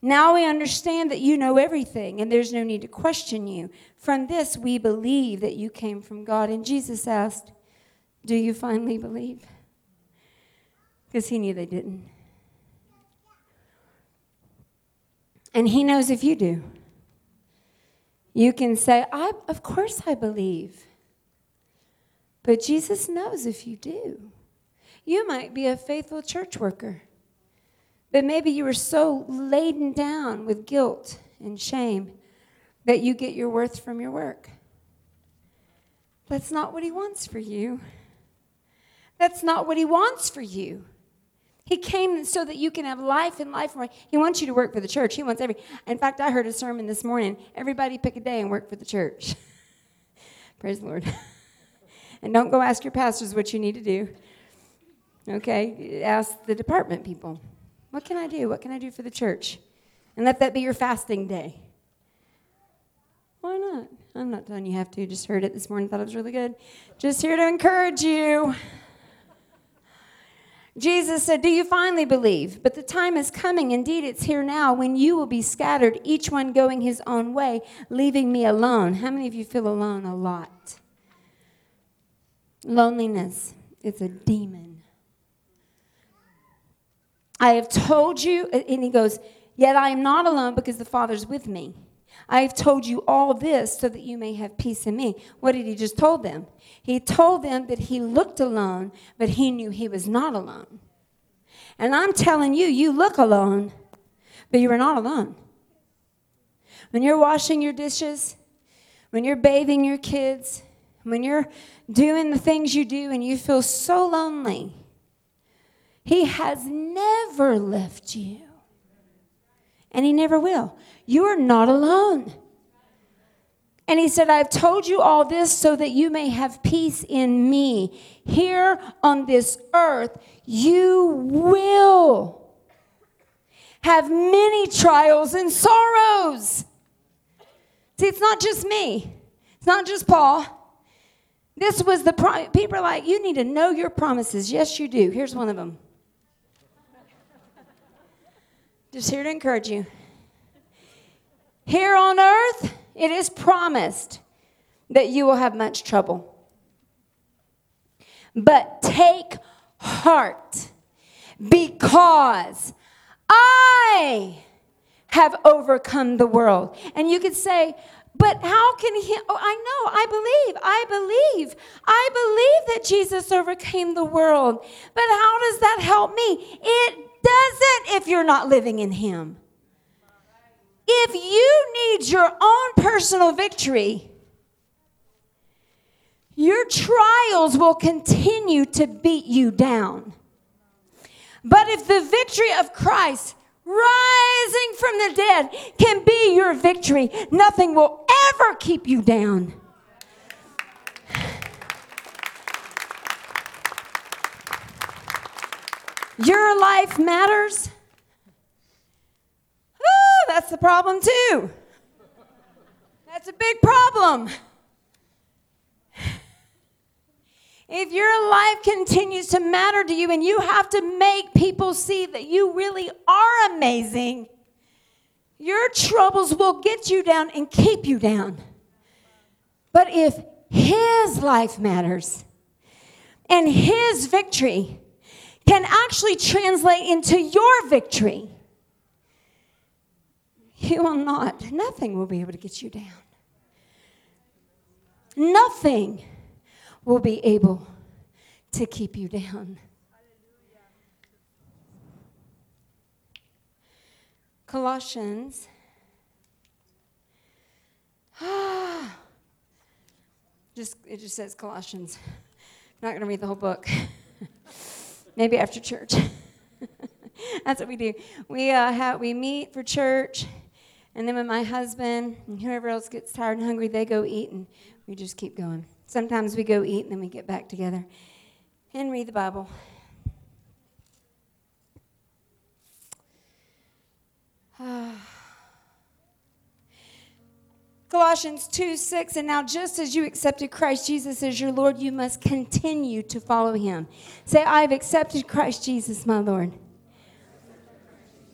Now we understand that you know everything, and there's no need to question you. From this, we believe that you came from God. And Jesus asked, Do you finally believe? Because he knew they didn't. And he knows if you do. You can say, I, Of course I believe. But Jesus knows if you do. You might be a faithful church worker. But maybe you were so laden down with guilt and shame that you get your worth from your work. That's not what He wants for you. That's not what He wants for you. He came so that you can have life and life more. He wants you to work for the church. He wants every. In fact, I heard a sermon this morning. Everybody pick a day and work for the church. Praise the Lord. and don't go ask your pastors what you need to do. Okay, ask the department people. What can I do? What can I do for the church? And let that be your fasting day. Why not? I'm not telling you have to. Just heard it this morning, thought it was really good. Just here to encourage you. Jesus said, Do you finally believe? But the time is coming, indeed, it's here now, when you will be scattered, each one going his own way, leaving me alone. How many of you feel alone a lot? Loneliness, it's a demon. I have told you, and he goes, Yet I am not alone because the Father's with me. I have told you all this so that you may have peace in me. What did he just told them? He told them that he looked alone, but he knew he was not alone. And I'm telling you, you look alone, but you are not alone. When you're washing your dishes, when you're bathing your kids, when you're doing the things you do and you feel so lonely, he has never left you. And He never will. You are not alone. And he said, I've told you all this so that you may have peace in me. Here on this earth, you will have many trials and sorrows. See, it's not just me, it's not just Paul. This was the pro- people are like, you need to know your promises. Yes, you do. Here's one of them. Just here to encourage you. Here on earth, it is promised that you will have much trouble. But take heart because I have overcome the world. And you could say, but how can he? Oh, I know, I believe, I believe, I believe that Jesus overcame the world. But how does that help me? It doesn't if you're not living in him. If you need your own personal victory, your trials will continue to beat you down. But if the victory of Christ rising from the dead can be your victory, nothing will ever keep you down. Your life matters. That's the problem, too. That's a big problem. If your life continues to matter to you and you have to make people see that you really are amazing, your troubles will get you down and keep you down. But if His life matters and His victory can actually translate into your victory, you will not, nothing will be able to get you down. Nothing will be able to keep you down. Colossians. Ah, just it just says Colossians. I'm not going to read the whole book. Maybe after church. That's what we do. We uh, have, we meet for church, and then when my husband and whoever else gets tired and hungry, they go eat, and we just keep going. Sometimes we go eat and then we get back together and read the Bible. Colossians 2 6, and now just as you accepted Christ Jesus as your Lord, you must continue to follow him. Say, I have accepted Christ Jesus, my Lord.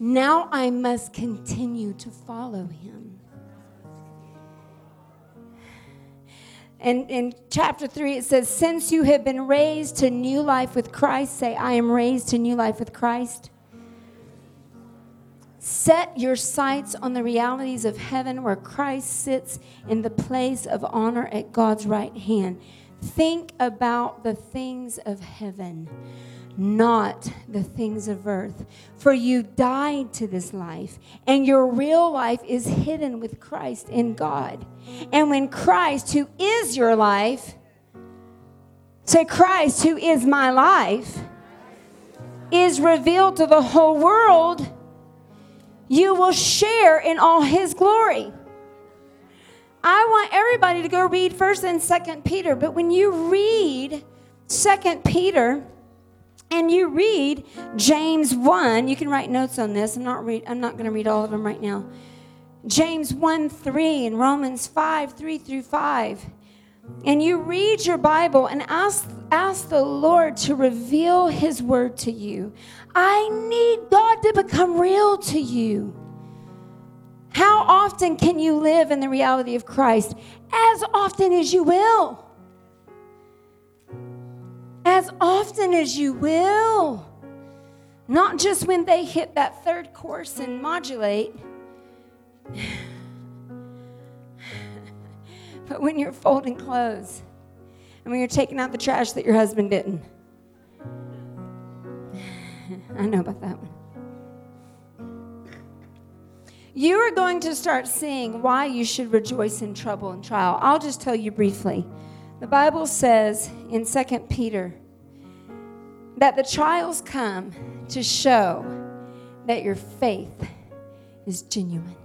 Now I must continue to follow him. And in chapter 3, it says, Since you have been raised to new life with Christ, say, I am raised to new life with Christ. Set your sights on the realities of heaven where Christ sits in the place of honor at God's right hand. Think about the things of heaven not the things of earth. For you died to this life, and your real life is hidden with Christ in God. And when Christ, who is your life, say, Christ, who is my life, is revealed to the whole world, you will share in all his glory. I want everybody to go read 1st and 2nd Peter, but when you read 2nd Peter, and you read James 1, you can write notes on this. I'm not read I'm not going to read all of them right now. James 1 3 and Romans 5 3 through 5. And you read your Bible and ask, ask the Lord to reveal His word to you. I need God to become real to you. How often can you live in the reality of Christ? As often as you will as often as you will. Not just when they hit that third course and modulate, but when you're folding clothes and when you're taking out the trash that your husband didn't. I know about that one. You are going to start seeing why you should rejoice in trouble and trial. I'll just tell you briefly. The Bible says in 2 Peter that the trials come to show that your faith is genuine.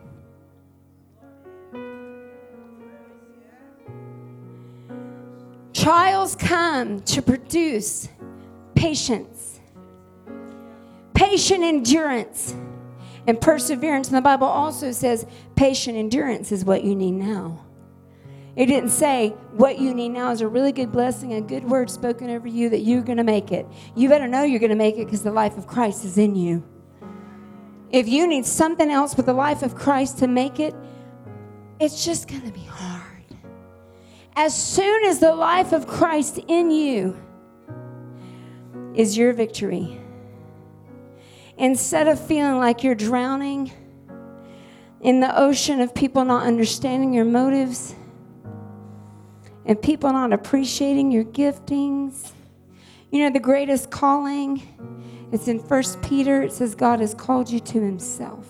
Trials come to produce patience, patient endurance, and perseverance. And the Bible also says patient endurance is what you need now. It didn't say what you need now is a really good blessing, a good word spoken over you that you're going to make it. You better know you're going to make it because the life of Christ is in you. If you need something else with the life of Christ to make it, it's just going to be hard. As soon as the life of Christ in you is your victory. Instead of feeling like you're drowning in the ocean of people not understanding your motives and people not appreciating your giftings, you know, the greatest calling, it's in First Peter. It says, God has called you to himself.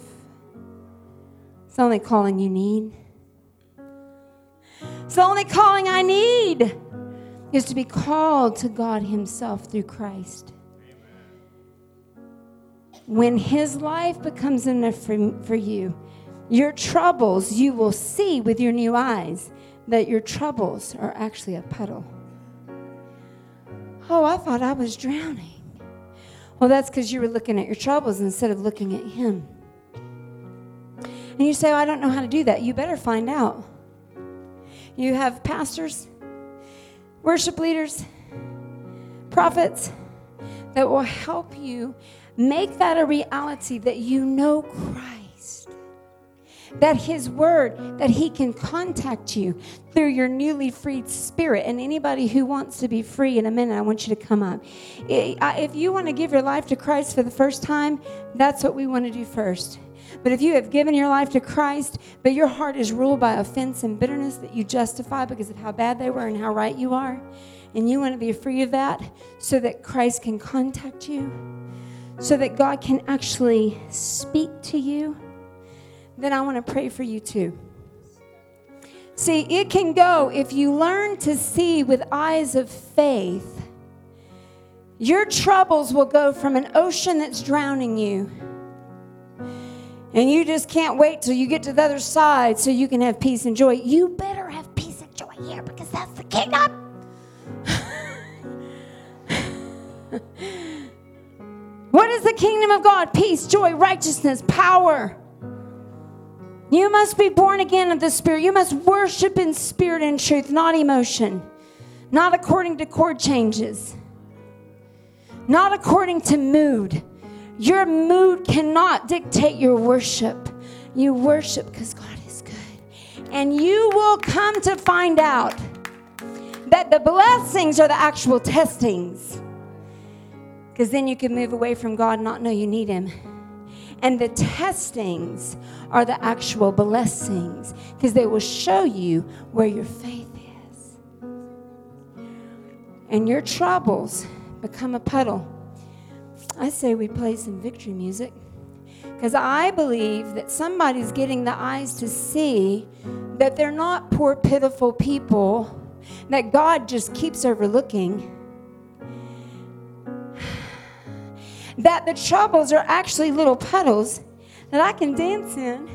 It's the only calling you need. It's the only calling I need is to be called to God Himself through Christ. When His life becomes enough for, for you, your troubles, you will see with your new eyes that your troubles are actually a puddle. Oh, I thought I was drowning. Well, that's because you were looking at your troubles instead of looking at Him. And you say, I don't know how to do that. You better find out. You have pastors, worship leaders, prophets that will help you make that a reality that you know Christ. That His Word, that He can contact you through your newly freed spirit. And anybody who wants to be free in a minute, I want you to come up. If you want to give your life to Christ for the first time, that's what we want to do first. But if you have given your life to Christ, but your heart is ruled by offense and bitterness that you justify because of how bad they were and how right you are, and you want to be free of that so that Christ can contact you, so that God can actually speak to you, then I want to pray for you too. See, it can go if you learn to see with eyes of faith. Your troubles will go from an ocean that's drowning you and you just can't wait till you get to the other side so you can have peace and joy. You better have peace and joy here because that's the kingdom. what is the kingdom of God? Peace, joy, righteousness, power. You must be born again of the Spirit. You must worship in spirit and truth, not emotion, not according to chord changes, not according to mood your mood cannot dictate your worship. You worship because God is good. And you will come to find out that the blessings are the actual testings. Because then you can move away from God and not know you need Him. And the testings are the actual blessings because they will show you where your faith is. And your troubles become a puddle I say we play some victory music because I believe that somebody's getting the eyes to see that they're not poor, pitiful people that God just keeps overlooking. That the troubles are actually little puddles that I can dance in.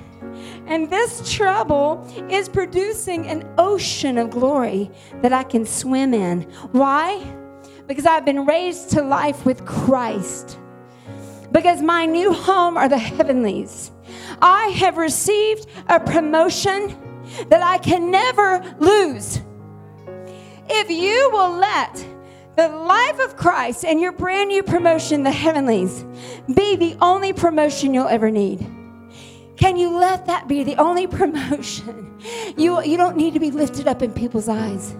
And this trouble is producing an ocean of glory that I can swim in. Why? because I've been raised to life with Christ. Because my new home are the heavenlies. I have received a promotion that I can never lose. If you will let the life of Christ and your brand new promotion, the heavenlies, be the only promotion you'll ever need. Can you let that be the only promotion? You, you don't need to be lifted up in people's eyes.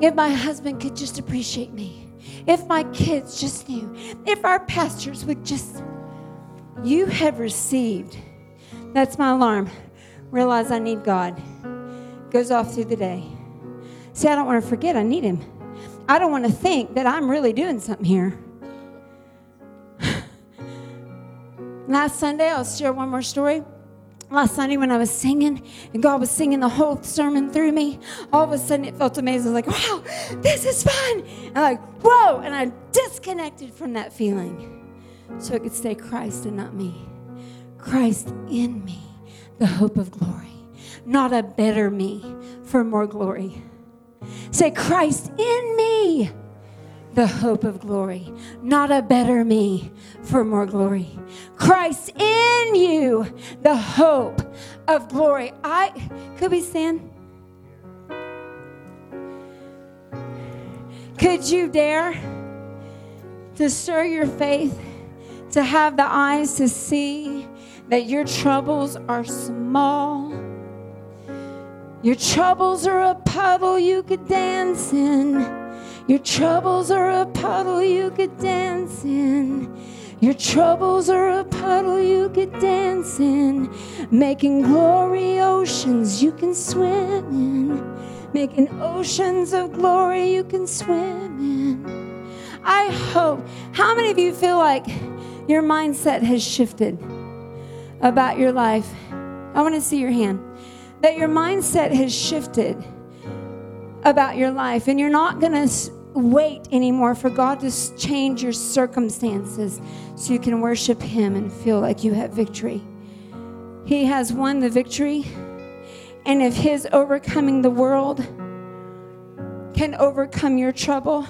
If my husband could just appreciate me, if my kids just knew, if our pastors would just, you have received. That's my alarm. Realize I need God. Goes off through the day. See, I don't want to forget I need Him. I don't want to think that I'm really doing something here. Last Sunday, I'll share one more story last Sunday when I was singing and God was singing the whole sermon through me, all of a sudden it felt amazing. I was like, wow, this is fun. And I'm like, whoa. And I disconnected from that feeling so it could stay Christ and not me. Christ in me, the hope of glory, not a better me for more glory. Say, Christ in me the hope of glory, not a better me for more glory. Christ in you, the hope of glory. I could we stand? Could you dare to stir your faith, to have the eyes to see that your troubles are small? Your troubles are a puddle you could dance in. Your troubles are a puddle you could dance in. Your troubles are a puddle you could dance in. Making glory oceans you can swim in. Making oceans of glory you can swim in. I hope. How many of you feel like your mindset has shifted about your life? I want to see your hand. That your mindset has shifted about your life and you're not going to wait anymore for God to change your circumstances so you can worship Him and feel like you have victory. He has won the victory. And if His overcoming the world can overcome your trouble,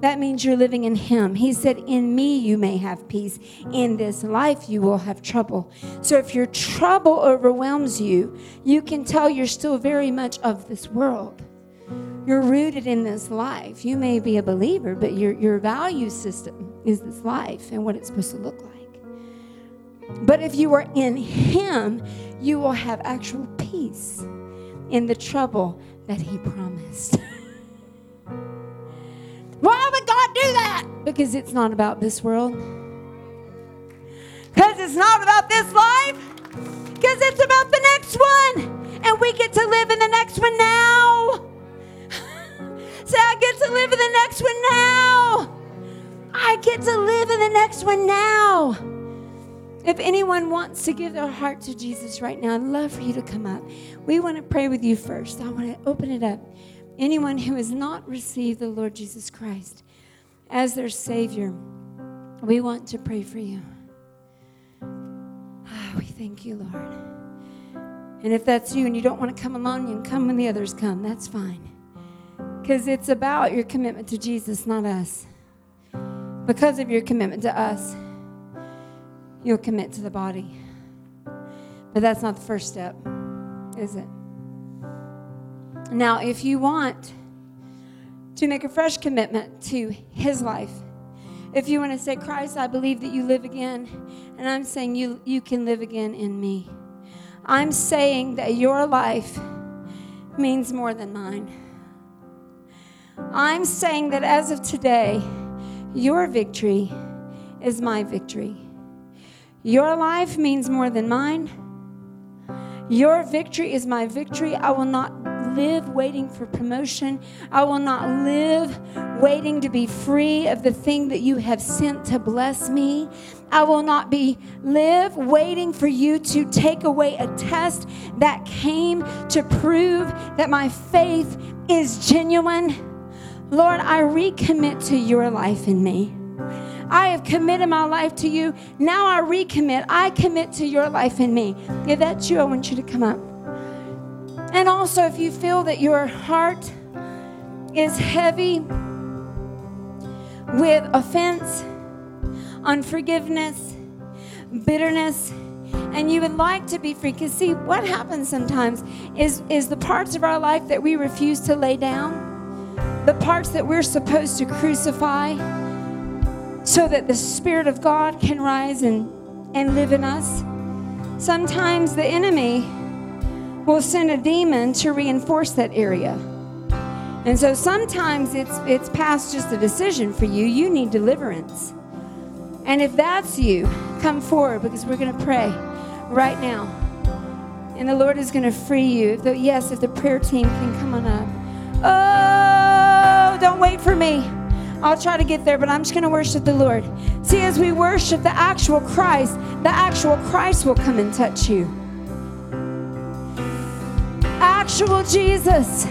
that means you're living in Him. He said, In me you may have peace. In this life you will have trouble. So if your trouble overwhelms you, you can tell you're still very much of this world. You're rooted in this life. You may be a believer, but your, your value system is this life and what it's supposed to look like. But if you are in Him, you will have actual peace in the trouble that He promised. Why would God do that? Because it's not about this world. Because it's not about this life. Because it's about the next one. And we get to live in the next one now. Say, I get to live in the next one now. I get to live in the next one now. If anyone wants to give their heart to Jesus right now, I'd love for you to come up. We want to pray with you first. I want to open it up. Anyone who has not received the Lord Jesus Christ as their Savior, we want to pray for you. Ah, we thank you, Lord. And if that's you and you don't want to come alone, you can come when the others come. That's fine. Because it's about your commitment to Jesus, not us. Because of your commitment to us, you'll commit to the body. But that's not the first step, is it? Now, if you want to make a fresh commitment to His life, if you want to say, Christ, I believe that you live again, and I'm saying you, you can live again in me, I'm saying that your life means more than mine. I'm saying that as of today, your victory is my victory. Your life means more than mine. Your victory is my victory. I will not live waiting for promotion. I will not live waiting to be free of the thing that you have sent to bless me. I will not be live waiting for you to take away a test that came to prove that my faith is genuine. Lord, I recommit to your life in me. I have committed my life to you. Now I recommit. I commit to your life in me. If that's you, I want you to come up. And also, if you feel that your heart is heavy with offense, unforgiveness, bitterness, and you would like to be free, because see, what happens sometimes is, is the parts of our life that we refuse to lay down, the parts that we're supposed to crucify, so that the Spirit of God can rise and, and live in us. Sometimes the enemy will send a demon to reinforce that area. And so sometimes it's it's past just a decision for you. You need deliverance. And if that's you, come forward because we're going to pray right now. And the Lord is going to free you. If the, yes, if the prayer team can come on up. Oh, don't wait for me. I'll try to get there, but I'm just going to worship the Lord. See, as we worship the actual Christ, the actual Christ will come and touch you actual Jesus.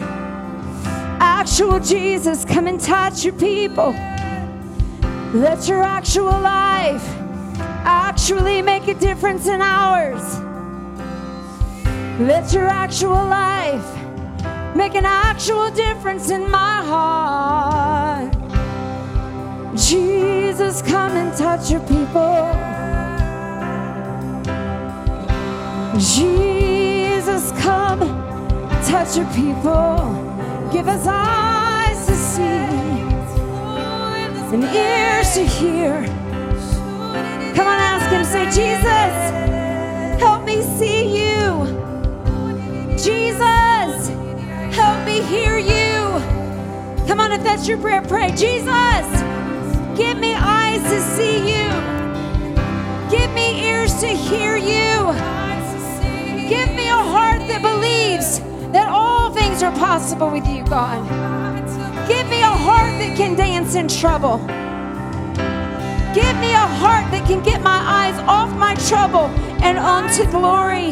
Actual Jesus, come and touch your people. Let your actual life actually make a difference in ours. Let your actual life make an actual difference in my heart. Jesus, come and touch your people. Jesus, come touch your people. Give us eyes to see and ears to hear. Come on, ask him. Say, Jesus, help me see you. Jesus, help me hear you. Come on, if that's your prayer, pray. Jesus, give me eyes to see you. Give me ears to hear you. Give me a heart that believes that all things are possible with you, God. Give me a heart that can dance in trouble. Give me a heart that can get my eyes off my trouble and onto glory.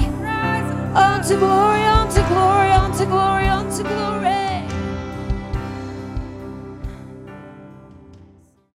onto glory, onto glory, onto glory, onto glory.